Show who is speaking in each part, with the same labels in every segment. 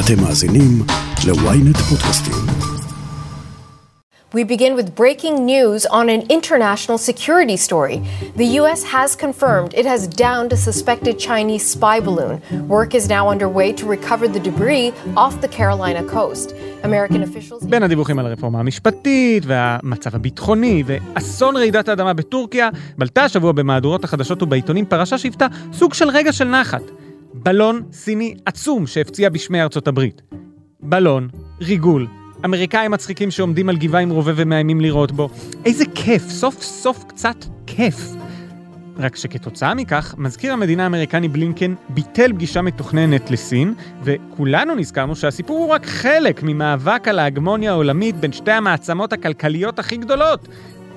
Speaker 1: אתם מאזינים ל-ynet פודקאסטים.
Speaker 2: We begin with breaking news on an international security story. The U.S. has confirmed it has downed a suspected Chinese spy balloon. Work is now underway to recover the debris off the Carolina coast. American officials...
Speaker 3: בין הדיווחים על הרפורמה המשפטית והמצב הביטחוני ואסון רעידת האדמה בטורקיה, בלטה השבוע במהדורות החדשות ובעיתונים פרשה שהיוותה סוג של רגע של נחת. בלון סיני עצום שהפציע בשמי ארצות הברית. בלון, ריגול, אמריקאים מצחיקים שעומדים על גבעה עם רובה ומאיימים לירות בו. איזה כיף, סוף סוף קצת כיף. רק שכתוצאה מכך, מזכיר המדינה האמריקני בלינקן ביטל פגישה מתוכננת לסין, וכולנו נזכרנו שהסיפור הוא רק חלק ממאבק על ההגמוניה העולמית בין שתי המעצמות הכלכליות הכי גדולות.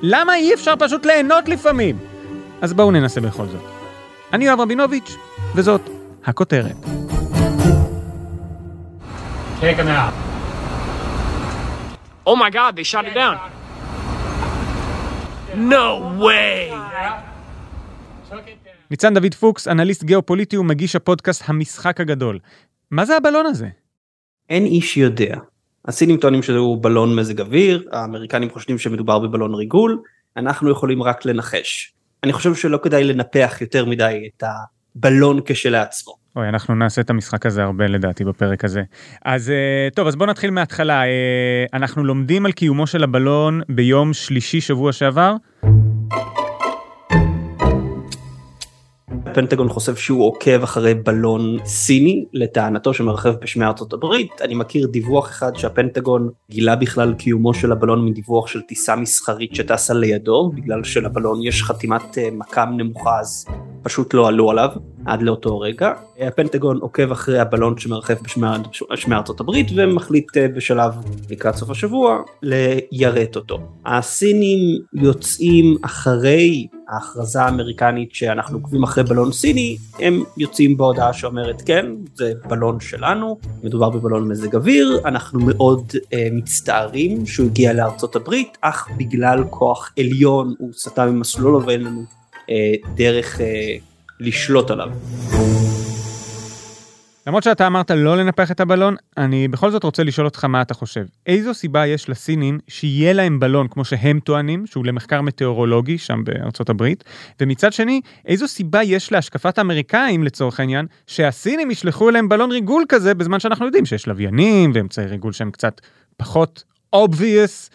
Speaker 3: למה אי אפשר פשוט ליהנות לפעמים? אז בואו ננסה בכל זאת. אני יואב רבינוביץ', וזאת הכותרת.
Speaker 4: Take him out. Oh my god, they shot it down. No way!
Speaker 3: ניצן דוד פוקס, אנליסט גיאופוליטי ומגיש הפודקאסט המשחק הגדול. מה זה הבלון הזה?
Speaker 5: אין איש יודע. הסינים טוענים שזהו בלון מזג אוויר, האמריקנים חושבים שמדובר בבלון ריגול, אנחנו יכולים רק לנחש. אני חושב שלא כדאי לנפח יותר מדי את הבלון כשלעצמו.
Speaker 3: אוי, אנחנו נעשה את המשחק הזה הרבה לדעתי בפרק הזה. אז אה, טוב, אז בואו נתחיל מההתחלה. אה, אנחנו לומדים על קיומו של הבלון ביום שלישי שבוע שעבר.
Speaker 5: הפנטגון חושף שהוא עוקב אחרי בלון סיני לטענתו שמרחב בשמי ארצות הברית. אני מכיר דיווח אחד שהפנטגון גילה בכלל קיומו של הבלון מדיווח של טיסה מסחרית שטסה לידו, בגלל שלבלון יש חתימת אה, מקם נמוכה אז פשוט לא עלו עליו עד לאותו רגע. הפנטגון עוקב אחרי הבלון שמרחב בשמי ארצות הברית ומחליט אה, בשלב לקראת סוף השבוע ליירט אותו. הסינים יוצאים אחרי ההכרזה האמריקנית שאנחנו עוקבים אחרי בלון סיני, הם יוצאים בהודעה שאומרת כן, זה בלון שלנו, מדובר בבלון מזג אוויר, אנחנו מאוד אה, מצטערים שהוא הגיע לארצות הברית, אך בגלל כוח עליון הוא סטה ממסלולו ואין לנו דרך אה, לשלוט עליו.
Speaker 3: למרות שאתה אמרת לא לנפח את הבלון, אני בכל זאת רוצה לשאול אותך מה אתה חושב. איזו סיבה יש לסינים שיהיה להם בלון כמו שהם טוענים, שהוא למחקר מטאורולוגי שם בארצות הברית, ומצד שני, איזו סיבה יש להשקפת האמריקאים לצורך העניין, שהסינים ישלחו אליהם בלון ריגול כזה בזמן שאנחנו יודעים שיש לוויינים ואמצעי ריגול שהם קצת פחות obvious.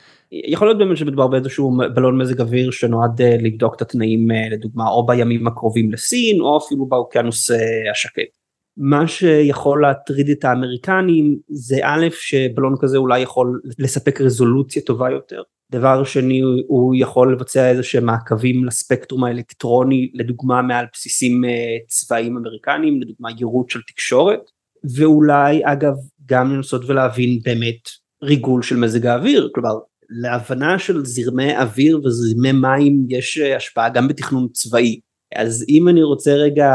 Speaker 5: יכול להיות באמת שמדובר באיזשהו בלון מזג אוויר שנועד אה, לבדוק את התנאים אה, לדוגמה או בימים הקרובים לסין או אפילו באוקיינוס אה, השקט. מה שיכול להטריד את האמריקנים זה א' שבלון כזה אולי יכול לספק רזולוציה טובה יותר. דבר שני הוא יכול לבצע איזה שהם מעקבים לספקטרום האלקטרוני לדוגמה מעל בסיסים צבאיים אמריקניים לדוגמה יירוט של תקשורת ואולי אגב גם לנסות ולהבין באמת ריגול של מזג האוויר כלומר להבנה של זרמי אוויר וזרמי מים יש השפעה גם בתכנון צבאי. אז אם אני רוצה רגע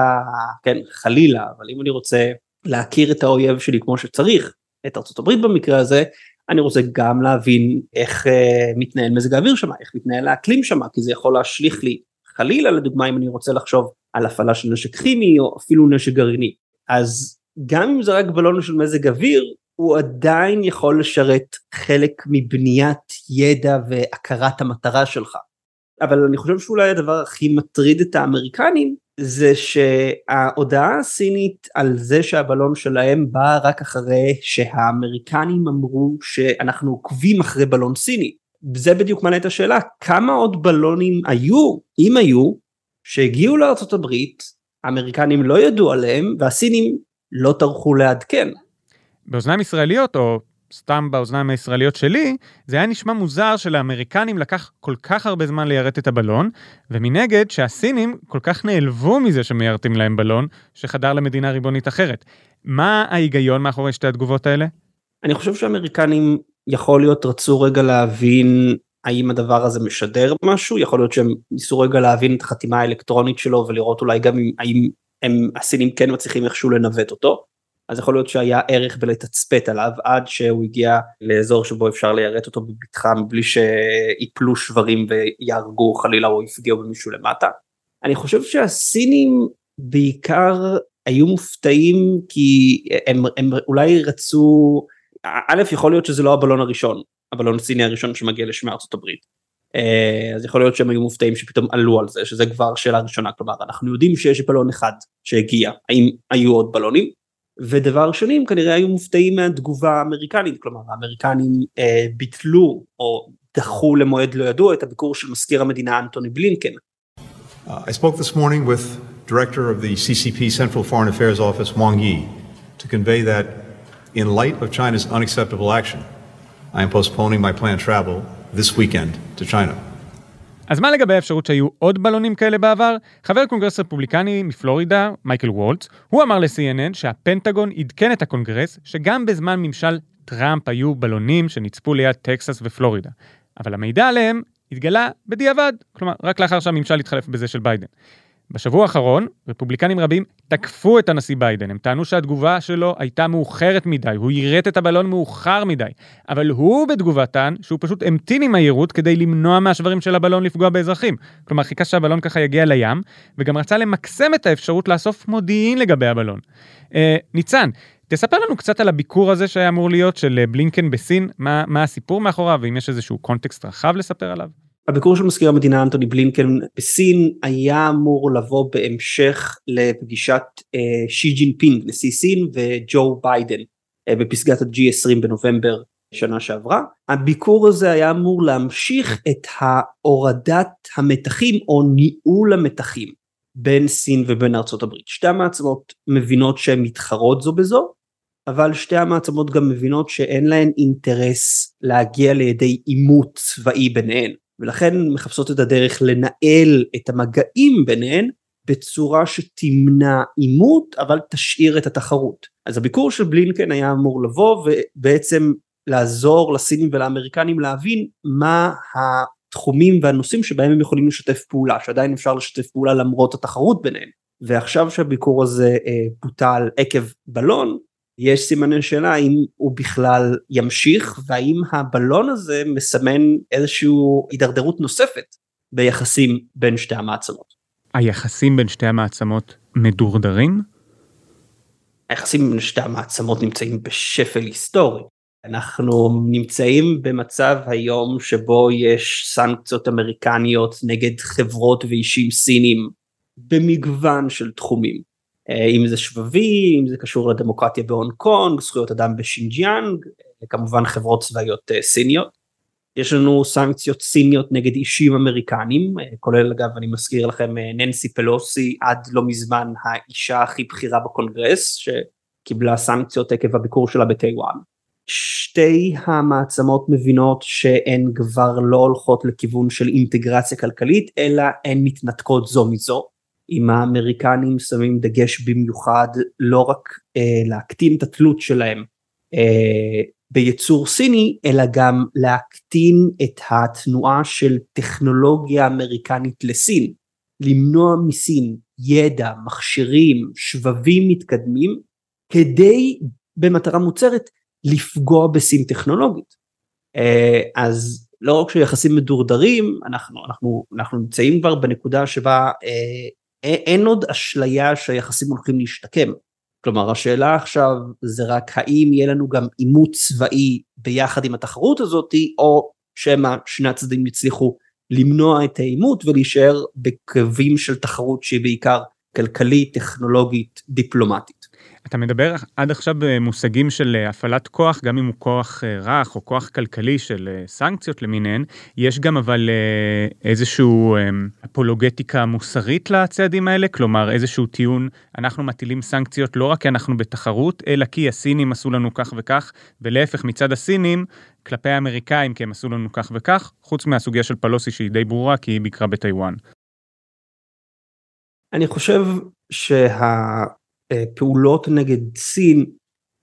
Speaker 5: כן חלילה אבל אם אני רוצה להכיר את האויב שלי כמו שצריך את ארה"ב במקרה הזה אני רוצה גם להבין איך uh, מתנהל מזג האוויר שם איך מתנהל האקלים שם כי זה יכול להשליך לי חלילה לדוגמה אם אני רוצה לחשוב על הפעלה של נשק כימי או אפילו נשק גרעיני. אז גם אם זה רק בלון של מזג אוויר הוא עדיין יכול לשרת חלק מבניית ידע והכרת המטרה שלך. אבל אני חושב שאולי הדבר הכי מטריד את האמריקנים זה שההודעה הסינית על זה שהבלון שלהם באה רק אחרי שהאמריקנים אמרו שאנחנו עוקבים אחרי בלון סיני. זה בדיוק מעלה את השאלה כמה עוד בלונים היו אם היו שהגיעו הברית האמריקנים לא ידעו עליהם והסינים לא טרחו לעדכן.
Speaker 3: באוזניים ישראליות, או סתם באוזניים הישראליות שלי, זה היה נשמע מוזר שלאמריקנים לקח כל כך הרבה זמן ליירט את הבלון, ומנגד שהסינים כל כך נעלבו מזה שמיירטים להם בלון, שחדר למדינה ריבונית אחרת. מה ההיגיון מאחורי שתי התגובות האלה?
Speaker 5: אני חושב שהאמריקנים יכול להיות רצו רגע להבין האם הדבר הזה משדר משהו, יכול להיות שהם ניסו רגע להבין את החתימה האלקטרונית שלו ולראות אולי גם האם הם הסינים כן מצליחים איכשהו לנווט אותו. אז יכול להיות שהיה ערך בלתצפת עליו עד שהוא הגיע לאזור שבו אפשר ליירט אותו בבטחה מבלי שיפלו שברים ויהרגו חלילה או יפגעו במישהו למטה. אני חושב שהסינים בעיקר היו מופתעים כי הם, הם אולי רצו, א' יכול להיות שזה לא הבלון הראשון, הבלון הסיני הראשון שמגיע לשם ארצות הברית. אה, אז יכול להיות שהם היו מופתעים שפתאום עלו על זה שזה כבר שאלה ראשונה כלומר אנחנו יודעים שיש בלון אחד שהגיע האם היו עוד בלונים ודבר שני הם כנראה היו מופתעים מהתגובה האמריקנית כלומר האמריקנים אה, ביטלו או דחו למועד לא ידוע את הביקור של מזכיר המדינה אנטוני בלינקן.
Speaker 6: Uh, I spoke this morning with Director of the CCP Central Foreign Affairs Office Wang Yi to convey that in light of China's unacceptable action I am postponing my planned travel this weekend to China.
Speaker 3: אז מה לגבי האפשרות שהיו עוד בלונים כאלה בעבר? חבר קונגרס רפובליקני מפלורידה, מייקל וולץ, הוא אמר ל-CNN שהפנטגון עדכן את הקונגרס שגם בזמן ממשל טראמפ היו בלונים שנצפו ליד טקסס ופלורידה. אבל המידע עליהם התגלה בדיעבד, כלומר רק לאחר שהממשל התחלף בזה של ביידן. בשבוע האחרון, רפובליקנים רבים תקפו את הנשיא ביידן, הם טענו שהתגובה שלו הייתה מאוחרת מדי, הוא יירט את הבלון מאוחר מדי, אבל הוא בתגובה טען שהוא פשוט המתין עם היירוט כדי למנוע מהשברים של הבלון לפגוע באזרחים. כלומר, חיכה שהבלון ככה יגיע לים, וגם רצה למקסם את האפשרות לאסוף מודיעין לגבי הבלון. אה, ניצן, תספר לנו קצת על הביקור הזה שהיה אמור להיות של בלינקן בסין, מה, מה הסיפור מאחוריו, ואם יש איזשהו קונטקסט רחב לספר עליו.
Speaker 5: הביקור של מזכיר המדינה אנטוני בלינקן בסין היה אמור לבוא בהמשך לפגישת אה, שי ג'ינפינג נשיא סין וג'ו ביידן אה, בפסגת ה-G20 בנובמבר שנה שעברה. הביקור הזה היה אמור להמשיך את הורדת המתחים או ניהול המתחים בין סין ובין ארצות הברית. שתי המעצמות מבינות שהן מתחרות זו בזו אבל שתי המעצמות גם מבינות שאין להן אינטרס להגיע לידי עימות צבאי ביניהן. ולכן מחפשות את הדרך לנהל את המגעים ביניהן בצורה שתמנע עימות אבל תשאיר את התחרות. אז הביקור של בלינקן היה אמור לבוא ובעצם לעזור לסינים ולאמריקנים להבין מה התחומים והנושאים שבהם הם יכולים לשתף פעולה, שעדיין אפשר לשתף פעולה למרות התחרות ביניהם. ועכשיו שהביקור הזה אה, בוטל עקב בלון, יש סימני שאלה האם הוא בכלל ימשיך והאם הבלון הזה מסמן איזושהי הידרדרות נוספת ביחסים בין שתי המעצמות.
Speaker 3: היחסים בין שתי המעצמות מדורדרים?
Speaker 5: היחסים בין שתי המעצמות נמצאים בשפל היסטורי. אנחנו נמצאים במצב היום שבו יש סנקציות אמריקניות נגד חברות ואישים סינים במגוון של תחומים. אה, אם זה שבבים, אם זה קשור לדמוקרטיה בהונג קונג, זכויות אדם בשינג'יאנג, אה, כמובן חברות צבאיות אה, סיניות. יש לנו סנקציות סיניות נגד אישים אמריקנים, כולל אגב אני מזכיר לכם ננסי פלוסי עד לא מזמן האישה הכי בכירה בקונגרס שקיבלה סנקציות עקב הביקור שלה בטיוואן. שתי המעצמות מבינות שהן כבר לא הולכות לכיוון של אינטגרציה כלכלית אלא הן מתנתקות זו מזו אם האמריקנים שמים דגש במיוחד לא רק אה, להקטין את התלות שלהם אה, בייצור סיני אלא גם להקטין את התנועה של טכנולוגיה אמריקנית לסין, למנוע מסין ידע, מכשירים, שבבים מתקדמים כדי במטרה מוצהרת לפגוע בסין טכנולוגית. אה, אז לא רק שיחסים מדורדרים, אנחנו, אנחנו, אנחנו נמצאים כבר בנקודה שבה אה, אין עוד אשליה שהיחסים הולכים להשתקם. כלומר השאלה עכשיו זה רק האם יהיה לנו גם עימות צבאי ביחד עם התחרות הזאתי או שמא שני הצדדים יצליחו למנוע את העימות ולהישאר בקווים של תחרות שהיא בעיקר כלכלית, טכנולוגית, דיפלומטית.
Speaker 3: אתה מדבר עד עכשיו במושגים של אה, הפעלת כוח, גם אם הוא כוח אה, רך או כוח כלכלי של אה, סנקציות למיניהן, יש גם אבל איזשהו אפולוגטיקה מוסרית לצעדים האלה, כלומר איזשהו טיעון, אנחנו מטילים סנקציות לא רק כי אנחנו בתחרות, אלא כי הסינים עשו לנו כך וכך, ולהפך מצד הסינים, כלפי האמריקאים כי הם עשו לנו כך וכך, חוץ מהסוגיה של פלוסי שהיא די ברורה כי היא ביקרה בטיוואן.
Speaker 5: אני חושב שה... פעולות נגד סין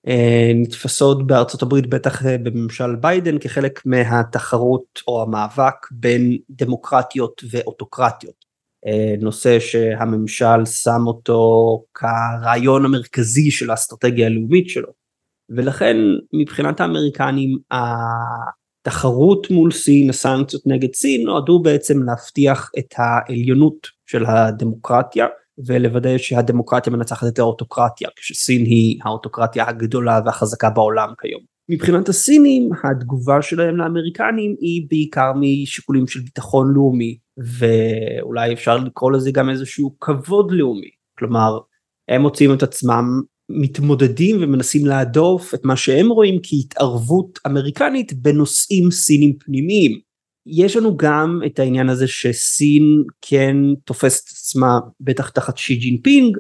Speaker 5: אה, נתפסות בארצות הברית בטח אה, בממשל ביידן כחלק מהתחרות או המאבק בין דמוקרטיות ואוטוקרטיות. אה, נושא שהממשל שם אותו כרעיון המרכזי של האסטרטגיה הלאומית שלו. ולכן מבחינת האמריקנים התחרות מול סין, הסנקציות נגד סין נועדו בעצם להבטיח את העליונות של הדמוקרטיה ולוודא שהדמוקרטיה מנצחת את האוטוקרטיה, כשסין היא האוטוקרטיה הגדולה והחזקה בעולם כיום. מבחינת הסינים התגובה שלהם לאמריקנים היא בעיקר משיקולים של ביטחון לאומי ואולי אפשר לקרוא לזה גם איזשהו כבוד לאומי כלומר הם מוצאים את עצמם מתמודדים ומנסים להדוף את מה שהם רואים כהתערבות אמריקנית בנושאים סינים פנימיים. יש לנו גם את העניין הזה שסין כן תופסת עצמה בטח תחת שי ג'ינפינג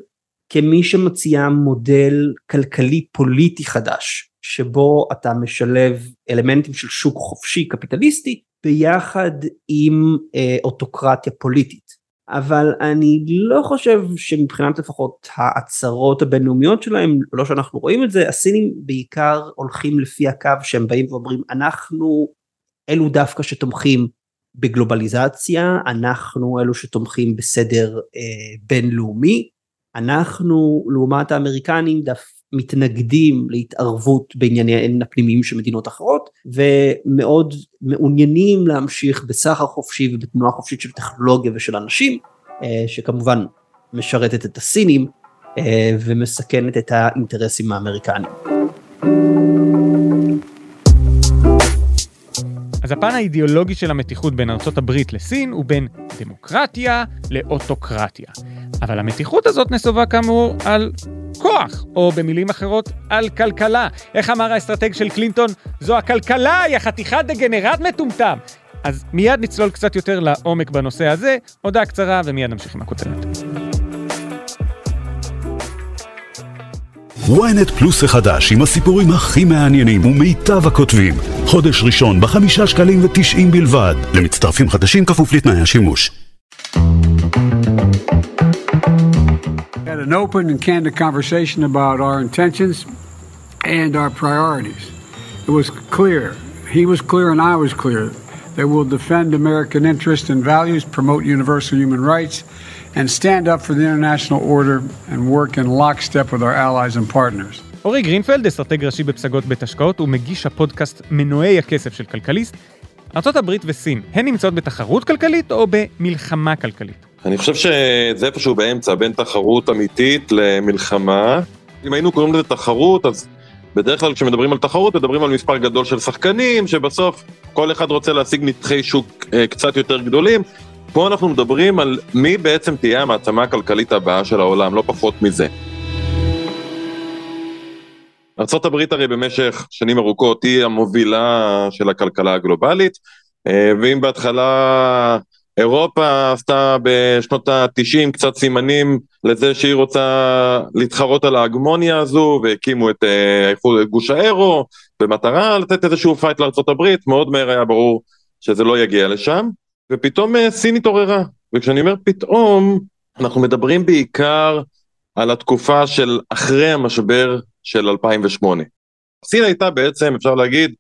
Speaker 5: כמי שמציעה מודל כלכלי פוליטי חדש שבו אתה משלב אלמנטים של שוק חופשי קפיטליסטי ביחד עם אה, אוטוקרטיה פוליטית. אבל אני לא חושב שמבחינת לפחות ההצהרות הבינלאומיות שלהם, לא שאנחנו רואים את זה, הסינים בעיקר הולכים לפי הקו שהם באים ואומרים אנחנו אלו דווקא שתומכים בגלובליזציה, אנחנו אלו שתומכים בסדר אה, בינלאומי, אנחנו לעומת האמריקנים דווקא מתנגדים להתערבות בענייניהן הפנימיים של מדינות אחרות ומאוד מעוניינים להמשיך בסחר חופשי ובתנועה חופשית של טכנולוגיה ושל אנשים אה, שכמובן משרתת את הסינים אה, ומסכנת את האינטרסים האמריקניים.
Speaker 3: אז הפן האידיאולוגי של המתיחות בין ארצות הברית לסין הוא בין דמוקרטיה לאוטוקרטיה. אבל המתיחות הזאת נסובה כאמור על כוח, או במילים אחרות, על כלכלה. איך אמר האסטרטג של קלינטון? זו הכלכלה, יא חתיכת דגנרט מטומטם. אז מיד נצלול קצת יותר לעומק בנושא הזה, הודעה קצרה ומיד נמשיך עם הכותרת.
Speaker 1: Ynet פלוס החדש עם הסיפורים הכי מעניינים ומיטב הכותבים. חודש ראשון בחמישה שקלים ותשעים בלבד. למצטרפים חדשים כפוף לתנאי השימוש.
Speaker 7: It was clear, he was clear and I was clear, that we'll defend American interests and values, promote universal human rights, and stand up for the international order and work in lockstep with our allies and partners.
Speaker 3: אורי גרינפלד, אסטרטג ראשי בפסגות בית השקעות ומגיש הפודקאסט מנועי הכסף של כלכליסט. ארה"ב וסין, הן נמצאות בתחרות כלכלית או במלחמה כלכלית?
Speaker 8: אני חושב שזה איפשהו באמצע, בין תחרות אמיתית למלחמה. אם היינו קוראים לזה תחרות, אז בדרך כלל כשמדברים על תחרות, מדברים על מספר גדול של שחקנים, שבסוף כל אחד רוצה להשיג נתחי שוק אה, קצת יותר גדולים. פה אנחנו מדברים על מי בעצם תהיה המעצמה הכלכלית הבאה של העולם, לא פחות מזה. ארה"ב הרי במשך שנים ארוכות היא המובילה של הכלכלה הגלובלית, אה, ואם בהתחלה אירופה עשתה בשנות ה-90 קצת סימנים לזה שהיא רוצה להתחרות על ההגמוניה הזו והקימו את אה, גוש האירו במטרה לתת איזשהו פייט לארה"ב, מאוד מהר היה ברור שזה לא יגיע לשם, ופתאום אה, סין התעוררה, וכשאני אומר פתאום, אנחנו מדברים בעיקר על התקופה של אחרי המשבר של 2008. סין הייתה בעצם, אפשר להגיד,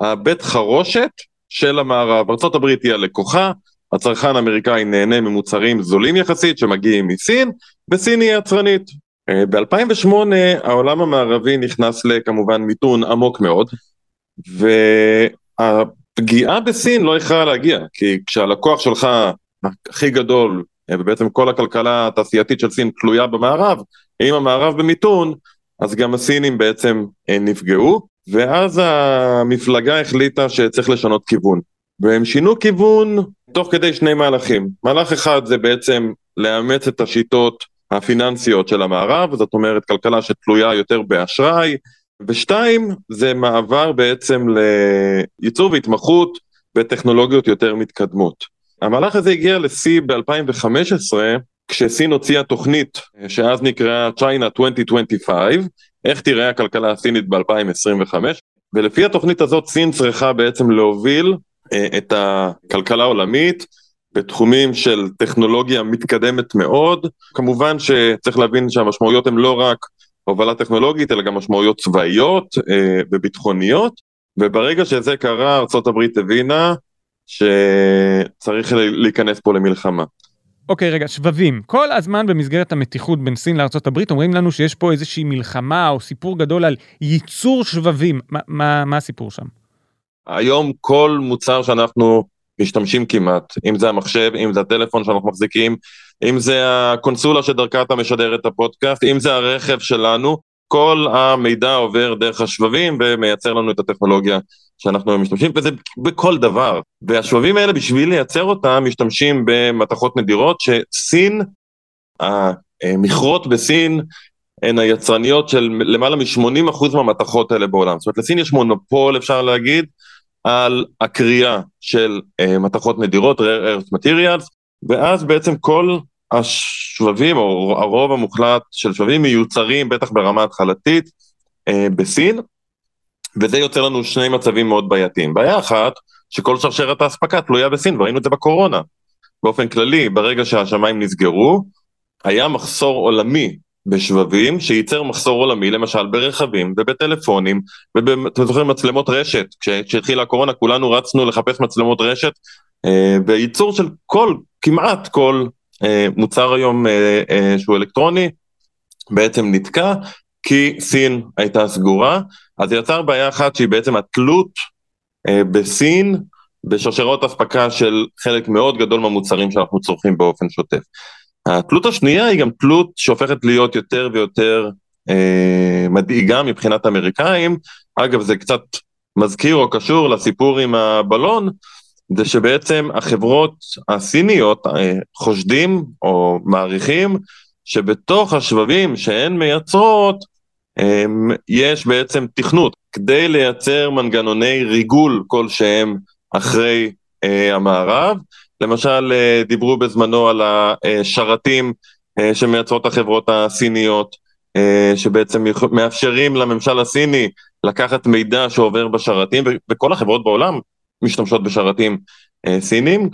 Speaker 8: הבית חרושת של המערב, ארה"ב היא הלקוחה, הצרכן האמריקאי נהנה ממוצרים זולים יחסית שמגיעים מסין, וסין היא יצרנית. אה, ב-2008 העולם המערבי נכנס לכמובן מיתון עמוק מאוד, והפגיעה בסין לא יכולה להגיע, כי כשהלקוח שלך הכי גדול, אה, ובעצם כל הכלכלה התעשייתית של סין תלויה במערב, אם המערב במיתון, אז גם הסינים בעצם אה, נפגעו, ואז המפלגה החליטה שצריך לשנות כיוון. והם שינו כיוון תוך כדי שני מהלכים. מהלך אחד זה בעצם לאמץ את השיטות הפיננסיות של המערב, זאת אומרת כלכלה שתלויה יותר באשראי, ושתיים זה מעבר בעצם לייצור והתמחות בטכנולוגיות יותר מתקדמות. המהלך הזה הגיע לשיא ב-2015, כשסין הוציאה תוכנית שאז נקראה China 2025, איך תראה הכלכלה הסינית ב-2025, ולפי התוכנית הזאת סין צריכה בעצם להוביל אה, את הכלכלה העולמית בתחומים של טכנולוגיה מתקדמת מאוד. כמובן שצריך להבין שהמשמעויות הן לא רק הובלה טכנולוגית, אלא גם משמעויות צבאיות אה, וביטחוניות, וברגע שזה קרה, ארה"ב הבינה שצריך להיכנס פה למלחמה.
Speaker 3: אוקיי, okay, רגע, שבבים. כל הזמן במסגרת המתיחות בין סין לארה"ב אומרים לנו שיש פה איזושהי מלחמה או סיפור גדול על ייצור שבבים. מה, מה, מה הסיפור שם?
Speaker 8: היום כל מוצר שאנחנו משתמשים כמעט, אם זה המחשב, אם זה הטלפון שאנחנו מחזיקים, אם זה הקונסולה שדרכה אתה משדר את הפודקאסט, אם זה הרכב שלנו, כל המידע עובר דרך השבבים ומייצר לנו את הטכנולוגיה שאנחנו משתמשים, וזה בכל דבר. והשבבים האלה, בשביל לייצר אותם, משתמשים במתכות נדירות, שסין, המכרות בסין, הן היצרניות של למעלה מ-80% מהמתכות האלה בעולם. זאת אומרת, לסין יש מונופול, אפשר להגיד, על הקריאה של uh, מתכות נדירות, rare earth materials, ואז בעצם כל השבבים, או הרוב המוחלט של שבבים מיוצרים, בטח ברמה התחלתית, uh, בסין, וזה יוצר לנו שני מצבים מאוד בעייתיים. בעיה אחת, שכל שרשרת האספקה תלויה בסין, וראינו את זה בקורונה. באופן כללי, ברגע שהשמיים נסגרו, היה מחסור עולמי בשבבים שייצר מחסור עולמי למשל ברכבים ובטלפונים ואתם זוכרים מצלמות רשת כשהתחילה הקורונה כולנו רצנו לחפש מצלמות רשת אה, וייצור של כל כמעט כל אה, מוצר היום אה, שהוא אלקטרוני בעצם נתקע כי סין הייתה סגורה אז יצר בעיה אחת שהיא בעצם התלות בסין בשרשרות אספקה של חלק מאוד גדול מהמוצרים שאנחנו צורכים באופן שוטף. התלות השנייה היא גם תלות שהופכת להיות יותר ויותר אה, מדאיגה מבחינת אמריקאים, אגב זה קצת מזכיר או קשור לסיפור עם הבלון, זה שבעצם החברות הסיניות אה, חושדים או מעריכים שבתוך השבבים שהן מייצרות אה, יש בעצם תכנות. כדי לייצר מנגנוני ריגול כלשהם אחרי אה, המערב, למשל אה, דיברו בזמנו על השרתים אה, שמייצרות החברות הסיניות, אה, שבעצם מאפשרים לממשל הסיני לקחת מידע שעובר בשרתים, וכל החברות בעולם משתמשות בשרתים סינים,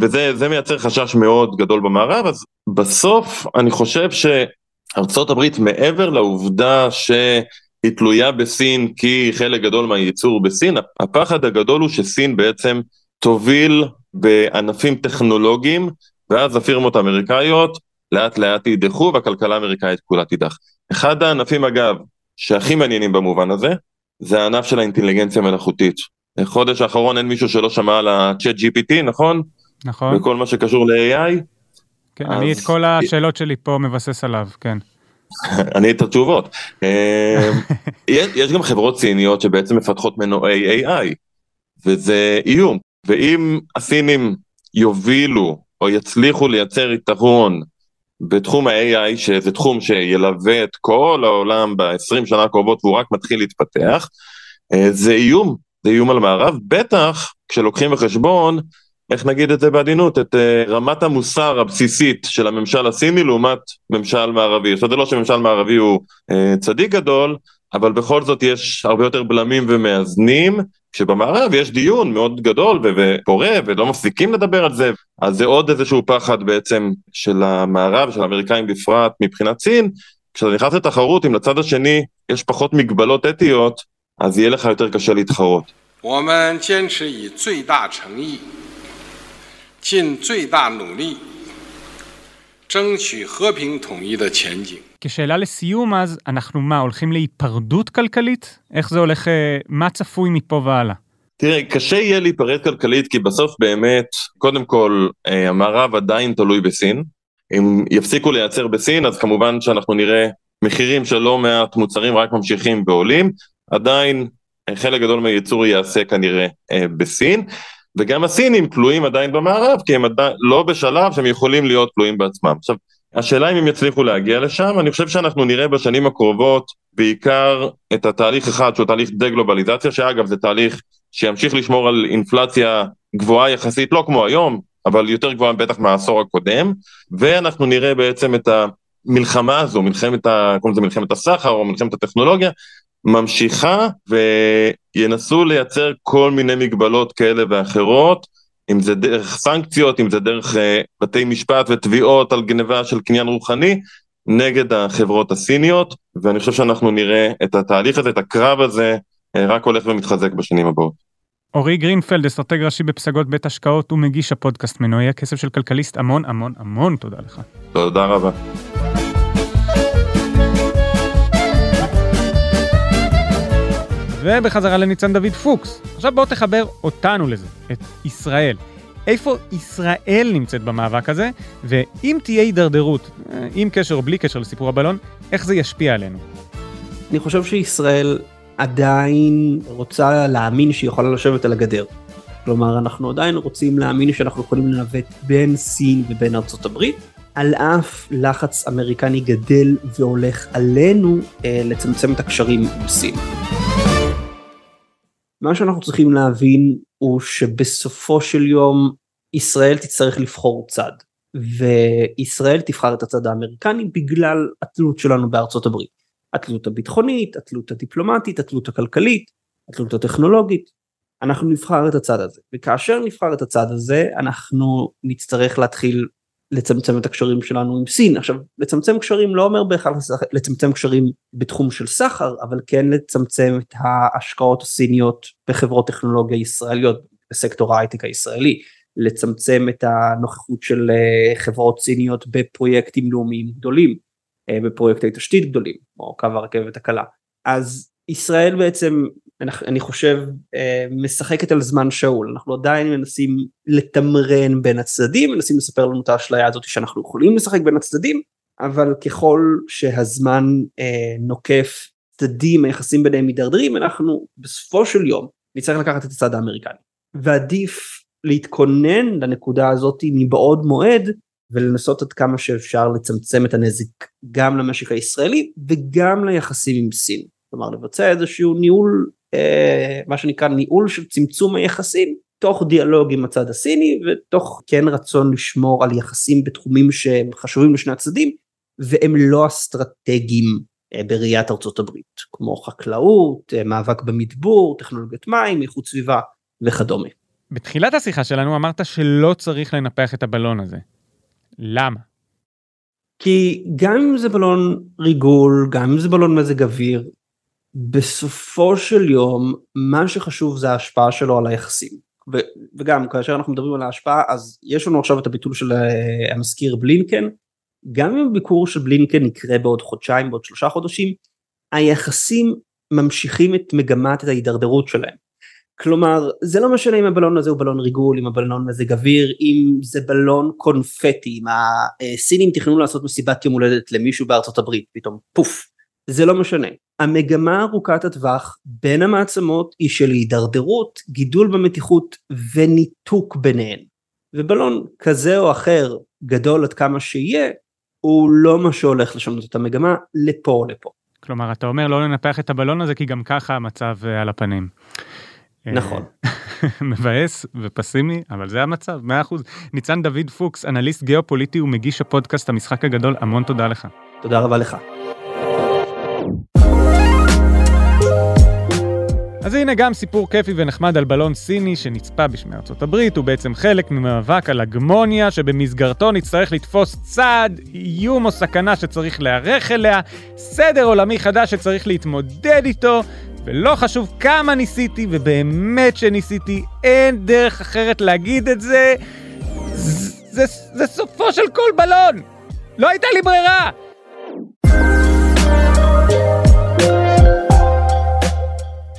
Speaker 8: וזה מייצר חשש מאוד גדול במערב, אז בסוף אני חושב שארצות הברית מעבר לעובדה שהיא תלויה בסין כי חלק גדול מהייצור בסין, הפחד הגדול הוא שסין בעצם תוביל בענפים טכנולוגיים, ואז הפירמות האמריקאיות לאט לאט יידחו והכלכלה האמריקאית כולה תידח. אחד הענפים אגב, שהכי מעניינים במובן הזה, זה הענף של האינטליגנציה המלאכותית. חודש האחרון אין מישהו שלא שמע על ה-chat GPT, נכון?
Speaker 3: נכון.
Speaker 8: וכל מה שקשור ל-AI.
Speaker 3: כן, אז... אני את כל השאלות שלי פה מבסס עליו, כן.
Speaker 8: אני את התשובות. אה, יש גם חברות סיניות שבעצם מפתחות מנועי AI, וזה איום. ואם הסינים יובילו או יצליחו לייצר יתרון בתחום ה-AI, שזה תחום שילווה את כל העולם ב-20 שנה הקרובות והוא רק מתחיל להתפתח, אה, זה איום, זה איום על המערב, בטח כשלוקחים בחשבון, איך נגיד את זה בעדינות, את אה, רמת המוסר הבסיסית של הממשל הסיני לעומת ממשל מערבי. עכשיו זה לא שממשל מערבי הוא אה, צדיק גדול, אבל בכל זאת יש הרבה יותר בלמים ומאזנים, כשבמערב יש דיון מאוד גדול ופורה ולא מפסיקים לדבר על זה, אז זה עוד איזשהו פחד בעצם של המערב, של האמריקאים בפרט מבחינת סין, כשאתה נכנס לתחרות אם לצד השני יש פחות מגבלות אתיות, אז יהיה לך יותר קשה להתחרות. 我们坚持以最大诚意，尽最大努力，
Speaker 3: כשאלה לסיום אז, אנחנו מה, הולכים להיפרדות כלכלית? איך זה הולך, אה, מה צפוי מפה והלאה?
Speaker 8: תראה, קשה יהיה להיפרד כלכלית כי בסוף באמת, קודם כל, אה, המערב עדיין תלוי בסין. אם יפסיקו לייצר בסין, אז כמובן שאנחנו נראה מחירים של לא מעט מוצרים רק ממשיכים ועולים. עדיין אה, חלק גדול מהייצור ייעשה כנראה בסין. וגם הסינים תלויים עדיין במערב, כי הם עדיין לא בשלב שהם יכולים להיות תלויים בעצמם. עכשיו, השאלה אם הם יצליחו להגיע לשם, אני חושב שאנחנו נראה בשנים הקרובות בעיקר את התהליך אחד שהוא תהליך דה-גלובליזציה, שאגב זה תהליך שימשיך לשמור על אינפלציה גבוהה יחסית, לא כמו היום, אבל יותר גבוהה בטח מהעשור הקודם, ואנחנו נראה בעצם את המלחמה הזו, מלחמת, ה... מלחמת הסחר או מלחמת הטכנולוגיה, ממשיכה וינסו לייצר כל מיני מגבלות כאלה ואחרות, אם זה דרך סנקציות, אם זה דרך אה, בתי משפט ותביעות על גניבה של קניין רוחני, נגד החברות הסיניות, ואני חושב שאנחנו נראה את התהליך הזה, את הקרב הזה, אה, רק הולך ומתחזק בשנים הבאות.
Speaker 3: אורי גרינפלד, אסטרטג ראשי בפסגות בית השקעות ומגיש הפודקאסט מנועי הכסף של כלכליסט, המון המון המון תודה לך.
Speaker 8: תודה רבה.
Speaker 3: ובחזרה לניצן דוד פוקס. עכשיו בוא תחבר אותנו לזה, את ישראל. איפה ישראל נמצאת במאבק הזה, ואם תהיה הידרדרות, אה, עם קשר או בלי קשר לסיפור הבלון, איך זה ישפיע עלינו.
Speaker 5: אני חושב שישראל עדיין רוצה להאמין שהיא יכולה לשבת על הגדר. כלומר, אנחנו עדיין רוצים להאמין שאנחנו יכולים לנווט בין סין ובין ארצות הברית, על אף לחץ אמריקני גדל והולך עלינו אה, לצמצם את הקשרים עם סין. מה שאנחנו צריכים להבין הוא שבסופו של יום ישראל תצטרך לבחור צד וישראל תבחר את הצד האמריקני בגלל התלות שלנו בארצות הברית. התלות הביטחונית, התלות הדיפלומטית, התלות הכלכלית, התלות הטכנולוגית. אנחנו נבחר את הצד הזה וכאשר נבחר את הצד הזה אנחנו נצטרך להתחיל לצמצם את הקשרים שלנו עם סין. עכשיו לצמצם קשרים לא אומר בהכרח לצמצם קשרים בתחום של סחר אבל כן לצמצם את ההשקעות הסיניות בחברות טכנולוגיה ישראליות בסקטור ההייטק הישראלי. לצמצם את הנוכחות של אה, חברות סיניות בפרויקטים לאומיים גדולים אה, בפרויקטי תשתית גדולים כמו קו הרכבת הקלה. אז ישראל בעצם אני חושב אה, משחקת על זמן שאול אנחנו עדיין מנסים לתמרן בין הצדדים מנסים לספר לנו את האשליה הזאת שאנחנו יכולים לשחק בין הצדדים אבל ככל שהזמן אה, נוקף צדדים היחסים ביניהם מידרדרים אנחנו בסופו של יום נצטרך לקחת את הצד האמריקני ועדיף להתכונן לנקודה הזאת מבעוד מועד ולנסות עד כמה שאפשר לצמצם את הנזק גם למשק הישראלי וגם ליחסים עם סין. כלומר לבצע איזשהו ניהול מה שנקרא ניהול של צמצום היחסים תוך דיאלוג עם הצד הסיני ותוך כן רצון לשמור על יחסים בתחומים שהם חשובים לשני הצדדים והם לא אסטרטגיים אה, בראיית ארצות הברית כמו חקלאות, אה, מאבק במדבור, טכנולוגיית מים, איכות סביבה וכדומה.
Speaker 3: בתחילת השיחה שלנו אמרת שלא צריך לנפח את הבלון הזה. למה?
Speaker 5: כי גם אם זה בלון ריגול, גם אם זה בלון מזג אוויר, בסופו של יום מה שחשוב זה ההשפעה שלו על היחסים. ו- וגם כאשר אנחנו מדברים על ההשפעה אז יש לנו עכשיו את הביטול של uh, המזכיר בלינקן. גם אם הביקור של בלינקן יקרה בעוד חודשיים בעוד שלושה חודשים היחסים ממשיכים את מגמת את ההידרדרות שלהם. כלומר זה לא משנה אם הבלון הזה הוא בלון ריגול אם הבלון מזג אוויר אם זה בלון קונפטי אם הסינים תכננו לעשות מסיבת יום הולדת למישהו בארצות הברית פתאום פוף זה לא משנה. המגמה ארוכת הטווח בין המעצמות היא של הידרדרות, גידול במתיחות וניתוק ביניהן. ובלון כזה או אחר, גדול עד כמה שיהיה, הוא לא מה שהולך לשנות את המגמה לפה או לפה.
Speaker 3: כלומר, אתה אומר לא לנפח את הבלון הזה כי גם ככה המצב אה, על הפנים.
Speaker 5: נכון.
Speaker 3: מבאס ופסימי, אבל זה המצב, 100%. ניצן דוד פוקס, אנליסט גיאופוליטי ומגיש הפודקאסט המשחק הגדול, המון תודה לך.
Speaker 5: תודה רבה לך.
Speaker 3: אז הנה גם סיפור כיפי ונחמד על בלון סיני שנצפה בשמי ארצות הברית, הוא בעצם חלק ממאבק על הגמוניה שבמסגרתו נצטרך לתפוס צעד, איום או סכנה שצריך להיערך אליה, סדר עולמי חדש שצריך להתמודד איתו, ולא חשוב כמה ניסיתי, ובאמת שניסיתי, אין דרך אחרת להגיד את זה, זה, זה, זה סופו של כל בלון! לא הייתה לי ברירה!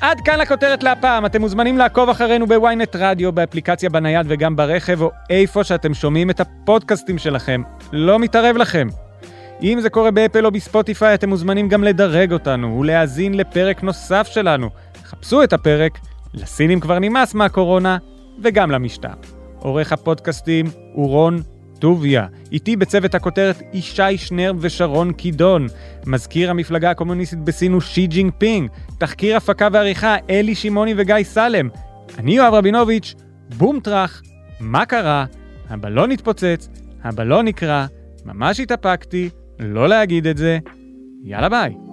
Speaker 3: עד כאן לכותרת להפעם, אתם מוזמנים לעקוב אחרינו בוויינט רדיו, באפליקציה בנייד וגם ברכב, או איפה שאתם שומעים את הפודקאסטים שלכם. לא מתערב לכם. אם זה קורה באפל או בספוטיפיי, אתם מוזמנים גם לדרג אותנו ולהאזין לפרק נוסף שלנו. חפשו את הפרק, לסינים כבר נמאס מהקורונה, וגם למשטר. עורך הפודקאסטים הוא רון טוביה. איתו בצוות הכותרת ישי שנר ושרון קידון. מזכיר המפלגה הקומוניסטית בסין הוא שי ג'ינג פינג. תחקיר הפקה ועריכה אלי שמעוני וגיא סלם. אני יואב רבינוביץ', בום טראח, מה קרה? הבלון התפוצץ, הבלון נקרע, ממש התאפקתי, לא להגיד את זה. יאללה ביי.